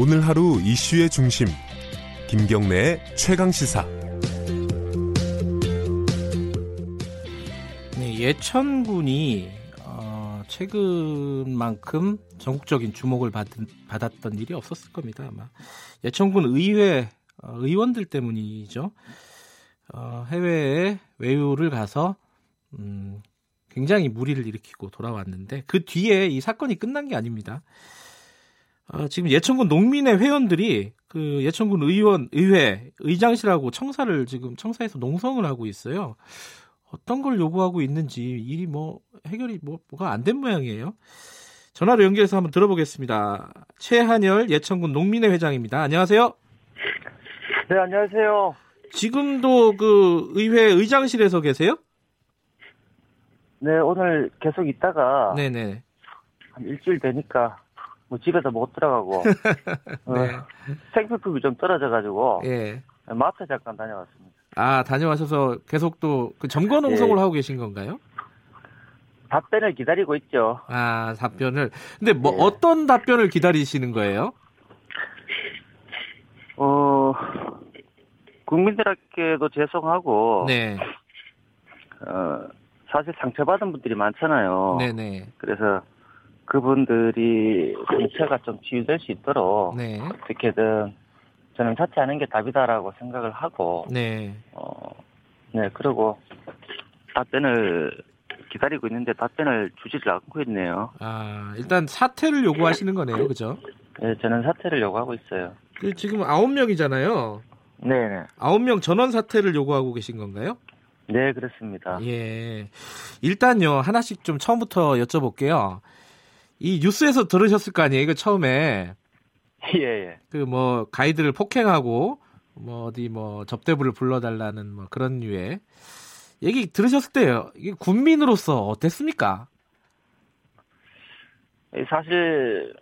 오늘 하루 이슈의 중심 김경래의 최강 시사 네, 예천군이 어, 최근만큼 전국적인 주목을 받은, 받았던 일이 없었을 겁니다. 아마 예천군 의회 어, 의원들 때문이죠. 어, 해외에 외유를 가서 음, 굉장히 무리를 일으키고 돌아왔는데 그 뒤에 이 사건이 끝난 게 아닙니다. 어, 지금 예천군 농민의 회원들이 그 예천군 의원 의회 의장실하고 청사를 지금 청사에서 농성을 하고 있어요. 어떤 걸 요구하고 있는지 일이 뭐 해결이 뭐 뭐가 안 된 모양이에요. 전화로 연결해서 한번 들어보겠습니다. 최한열 예천군 농민회 회장입니다. 안녕하세요. 네, 안녕하세요. 지금도 그 의회 의장실에서 계세요? 네, 오늘 계속 있다가 네네. 한 일주일 되니까 뭐 집에서 못 들어가고 어, 네. 생필품이 좀 떨어져가지고 예. 마트 잠깐 다녀왔습니다. 아 다녀와셔서 계속 또 그 점거 농성을 예. 하고 계신 건가요? 답변을 기다리고 있죠. 아 답변을. 근데 뭐 예. 어떤 답변을 기다리시는 거예요? 어, 국민들에게도 죄송하고 네. 어, 사실 상처받은 분들이 많잖아요. 네네. 그래서 그분들이 상처가 좀 치유될 수 있도록 네. 어떻게든 저는 자퇴하는 게 답이다라고 생각을 하고 네. 어, 네, 그리고 답변을 기다리고 있는데 답변을 주지를 않고 있네요. 아 일단 사퇴를 요구하시는 거네요, 그죠? 네, 저는 사퇴를 요구하고 있어요. 그 지금 아홉 명이잖아요. 네네. 아홉 명 전원 사퇴를 요구하고 계신 건가요? 네, 그렇습니다. 예. 일단요, 하나씩 좀 처음부터 여쭤볼게요. 이 뉴스에서 들으셨을 거 아니에요, 이거 처음에. 예, 예. 그 뭐, 가이드를 폭행하고, 뭐, 어디 뭐, 접대부를 불러달라는 뭐 그런 류의. 얘기 들으셨을 때요, 이게 군민으로서 어땠습니까? 이 사실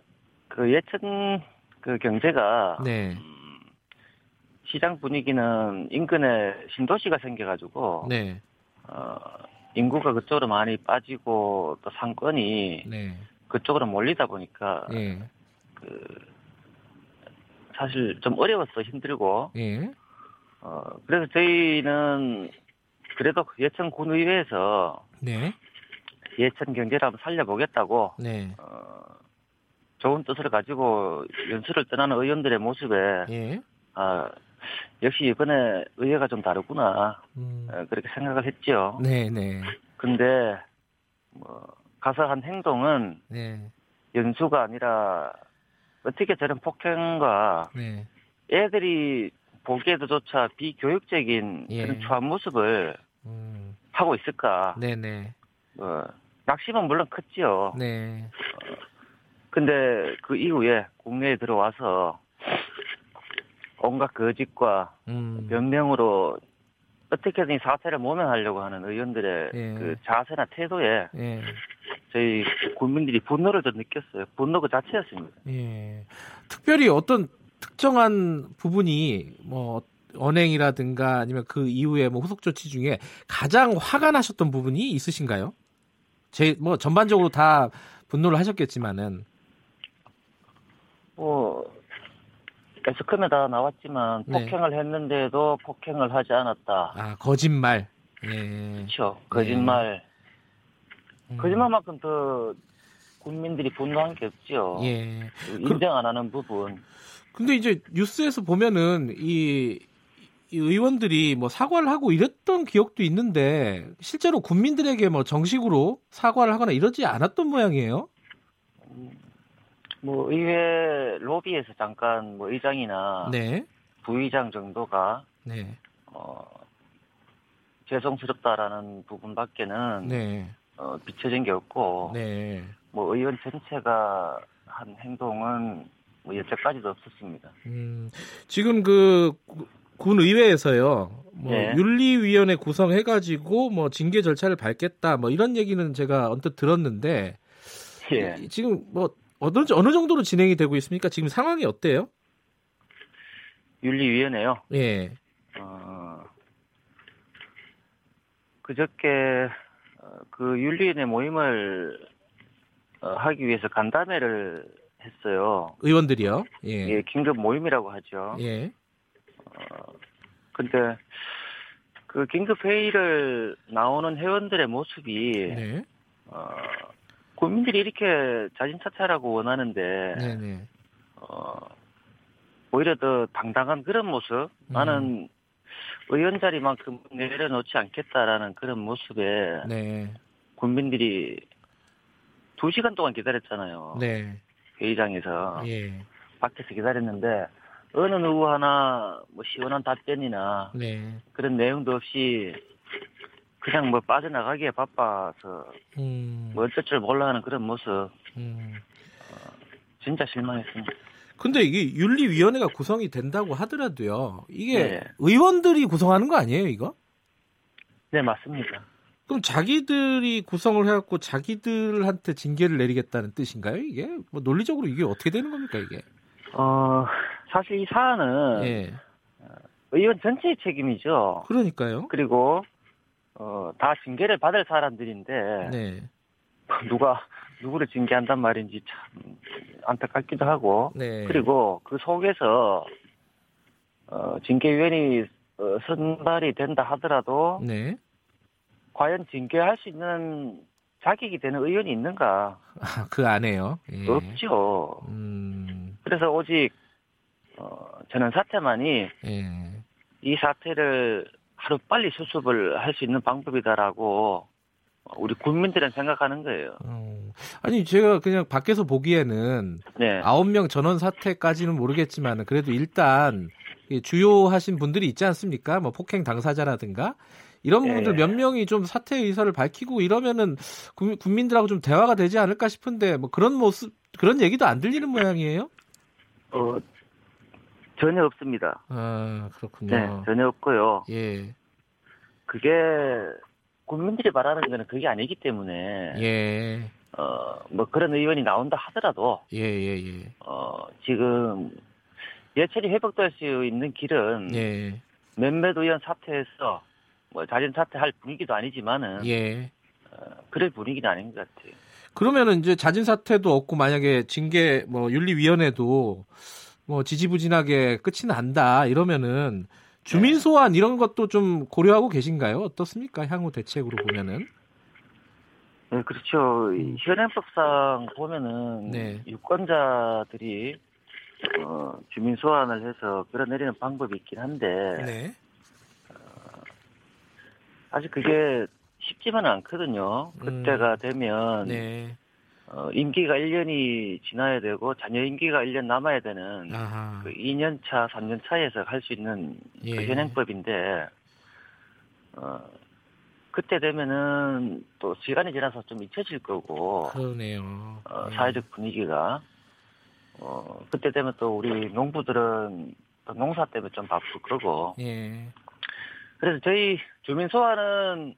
그 예천 그 경제가 네. 시장 분위기는 인근에 신도시가 생겨가지고 네. 어, 인구가 그쪽으로 많이 빠지고 또 상권이 네. 그쪽으로 몰리다 보니까 예. 그 사실 좀 어려웠어 힘들고 예. 어, 그래서 저희는 그래도 예천 군의회에서 네. 예천 경제를 한번 살려보겠다고 네. 어, 좋은 뜻을 가지고 연수를 떠나는 의원들의 모습에 예. 아, 역시 이번에 의회가 좀 다르구나 음. 어, 그렇게 생각을 했죠. 네, 네. 근데 뭐 가서 한 행동은 네. 연수가 아니라 어떻게 저런 폭행과 네. 애들이 보기에도조차 비교육적인 예. 그런 추한 모습을 음. 하고 있을까? 네, 네. 어, 낙심은 물론 컸지요. 네. 근데 그 이후에 국내에 들어와서 온갖 거짓과 음. 변명으로 어떻게든 이 사태를 모면하려고 하는 의원들의 예. 그 자세나 태도에 예. 저희 국민들이 분노를 좀 느꼈어요. 분노 그 자체였습니다. 예. 특별히 어떤 특정한 부분이 뭐 언행이라든가 아니면 그 이후에 뭐 후속 조치 중에 가장 화가 나셨던 부분이 있으신가요? 제 뭐 전반적으로 다 분노를 하셨겠지만은 뭐 에스컴에 다 나왔지만 네. 폭행을 했는데도 폭행을 하지 않았다. 아 거짓말. 예. 그렇죠. 거짓말. 음. 거짓말만큼 더 국민들이 분노한 게 없죠. 예. 인정 안 하는 부분. 근데 이제 뉴스에서 보면은 이, 이 의원들이 뭐 사과를 하고 이랬던 기억도 있는데 실제로 국민들에게 뭐 정식으로 사과를 하거나 이러지 않았던 모양이에요. 뭐 의회 로비에서 잠깐 뭐 의장이나 네. 부의장 정도가 네. 어, 죄송스럽다라는 부분밖에는 네. 어, 비춰진 게 없고 네. 뭐 의원 전체가 한 행동은 뭐 여태까지도 없었습니다. 음, 지금 그 군 의회에서요. 뭐 네. 윤리위원회 구성해가지고 뭐 징계 절차를 밟겠다. 뭐 이런 얘기는 제가 언뜻 들었는데 예. 이- 지금 뭐 어느 어느 정도로 진행이 되고 있습니까? 지금 상황이 어때요? 윤리위원회요. 예. 어, 그저께 어, 그 윤리위원회 모임을 어, 하기 위해서 간담회를 했어요. 의원들이요. 예. 예, 긴급 모임이라고 하죠. 예. 근데 그 긴급 회의를 나오는 회원들의 모습이 네. 어, 국민들이 이렇게 자진 사퇴하라고 원하는데 네, 네. 어, 오히려 더 당당한 그런 모습. 음. 나는 의원 자리만큼 내려놓지 않겠다라는 그런 모습에 네. 국민들이 두 시간 동안 기다렸잖아요. 네. 회의장에서 예. 밖에서 기다렸는데 어느 누구 하나 뭐 시원한 답변이나 네. 그런 내용도 없이 그냥 뭐 빠져나가기에 바빠서 음. 뭐 어쩔 줄 몰라 하는 그런 모습 음. 진짜 실망했습니다. 근데 이게 윤리위원회가 구성이 된다고 하더라도요. 이게 네. 의원들이 구성하는 거 아니에요, 이거? 네 맞습니다. 그럼 자기들이 구성을 해갖고 자기들한테 징계를 내리겠다는 뜻인가요? 이게 뭐 논리적으로 이게 어떻게 되는 겁니까 이게? 어 사실 이 사안은 예, 의원 전체의 책임이죠. 그러니까요. 그리고 어, 다 징계를 받을 사람들인데 네, 누가 누구를 징계한단 말인지 참 안타깝기도 하고 네. 그리고 그 속에서 어, 징계위원이 어, 선발이 된다 하더라도 네. 과연 징계할 수 있는 자격이 되는 의원이 있는가 아, 그 안에요. 예. 없죠. 음, 그래서 오직 어, 저는 사태만이 예. 이 사태를 하루 빨리 수습을 할 수 있는 방법이다라고 우리 국민들은 생각하는 거예요. 음. 아니 제가 그냥 밖에서 보기에는 네. 아홉 명 전원 사태까지는 모르겠지만 그래도 일단 이 주요하신 분들이 있지 않습니까? 뭐 폭행 당사자라든가 이런 예. 분들 몇 명이 좀 사퇴 의사를 밝히고 이러면은 국- 국민들하고 좀 대화가 되지 않을까 싶은데 뭐 그런 모습 그런 얘기도 안 들리는 모양이에요? 어, 전혀 없습니다. 아 그렇군요. 네, 전혀 없고요. 예, 그게 국민들이 말하는 거는 그게 아니기 때문에 예, 어, 뭐 그런 의원이 나온다 하더라도 예, 예, 예, 어, 지금 예천이 회복될 수 있는 길은 예, 몇몇 의원 사퇴해서 뭐 자진 사퇴할 분위기도 아니지만은 예. 어, 그럴 분위기는 아닌 것 같아요. 그러면은 이제 자진 사퇴도 없고 만약에 징계 뭐 윤리위원회도 뭐 지지부진하게 끝이 난다 이러면은 주민 네. 소환 이런 것도 좀 고려하고 계신가요? 어떻습니까? 향후 대책으로 보면은 네, 그렇죠. 이 현행법상 보면은 네. 유권자들이 어, 주민 소환을 해서 끌어내리는 방법이 있긴 한데 네. 사실 그게 쉽지만은 않거든요. 음. 그때가 되면 네. 어, 임기가 1년이 지나야 되고 자녀 임기가 1년 남아야 되는 아하. 그 2년 차, 3년 차에서 할 수 있는 그 예. 현행법인데 어, 그때 되면은 또 시간이 지나서 좀 잊혀질 거고 그러네요. 어, 예. 사회적 분위기가 어, 그때 되면 또 우리 농부들은 또 농사 때문에 좀 바쁘고 그러고 예. 그래서 저희 주민 소환은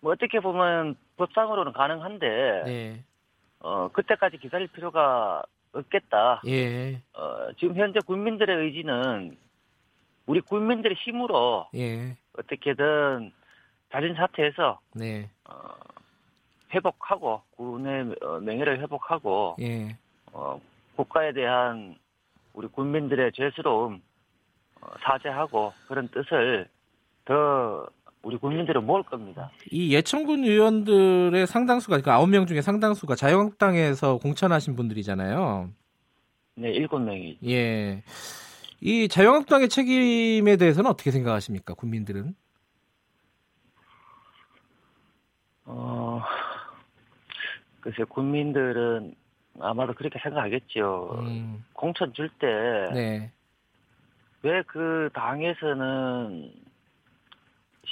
뭐 어떻게 보면 법상으로는 가능한데 네. 어, 그때까지 기다릴 필요가 없겠다. 예. 어, 지금 현재 국민들의 의지는 우리 국민들의 힘으로 예. 어떻게든 자진 사퇴해서 네. 어, 회복하고 군의 어, 명예를 회복하고 예. 어, 국가에 대한 우리 국민들의 죄스러움 어, 사죄하고 그런 뜻을 더 우리 국민들은 모을 겁니다. 이 예천군 의원들의 상당수가 그러니까 9명 중에 상당수가 자유한국당에서 공천하신 분들이잖아요. 네, 일곱 명이 예. 이 자유한국당의 책임에 대해서는 어떻게 생각하십니까? 국민들은? 어, 글쎄 국민들은 아마도 그렇게 생각하겠죠. 음, 공천 줄때왜 네. 그 당에서는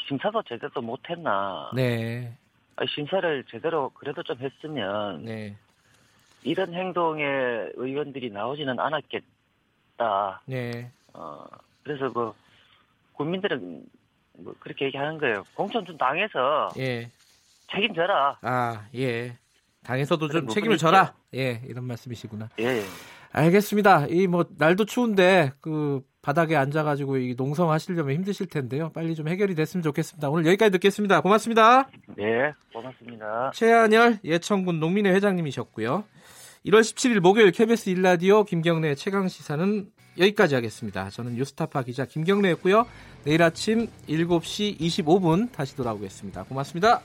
심사도 제대로 못했나? 네. 심사를 제대로 그래도 좀 했으면 네. 이런 행동에 의원들이 나오지는 않았겠다. 네. 어, 그래서 그 국민들은 뭐 그렇게 얘기하는 거예요. 공천 준 당에서 예. 책임져라. 아, 예. 당에서도 좀 책임을 져라. 예, 이런 말씀이시구나. 예. 알겠습니다. 이 뭐 날도 추운데 그 바닥에 앉아가지고 이 농성 하시려면 힘드실 텐데요. 빨리 좀 해결이 됐으면 좋겠습니다. 오늘 여기까지 듣겠습니다. 고맙습니다. 네, 고맙습니다. 최한열 예천군 농민회 회장님이셨고요. 1월 17일 목요일 KBS 일라디오 김경래 최강 시사는 여기까지 하겠습니다. 저는 뉴스타파 기자 김경래였고요. 내일 아침 7시 25분 다시 돌아오겠습니다. 고맙습니다.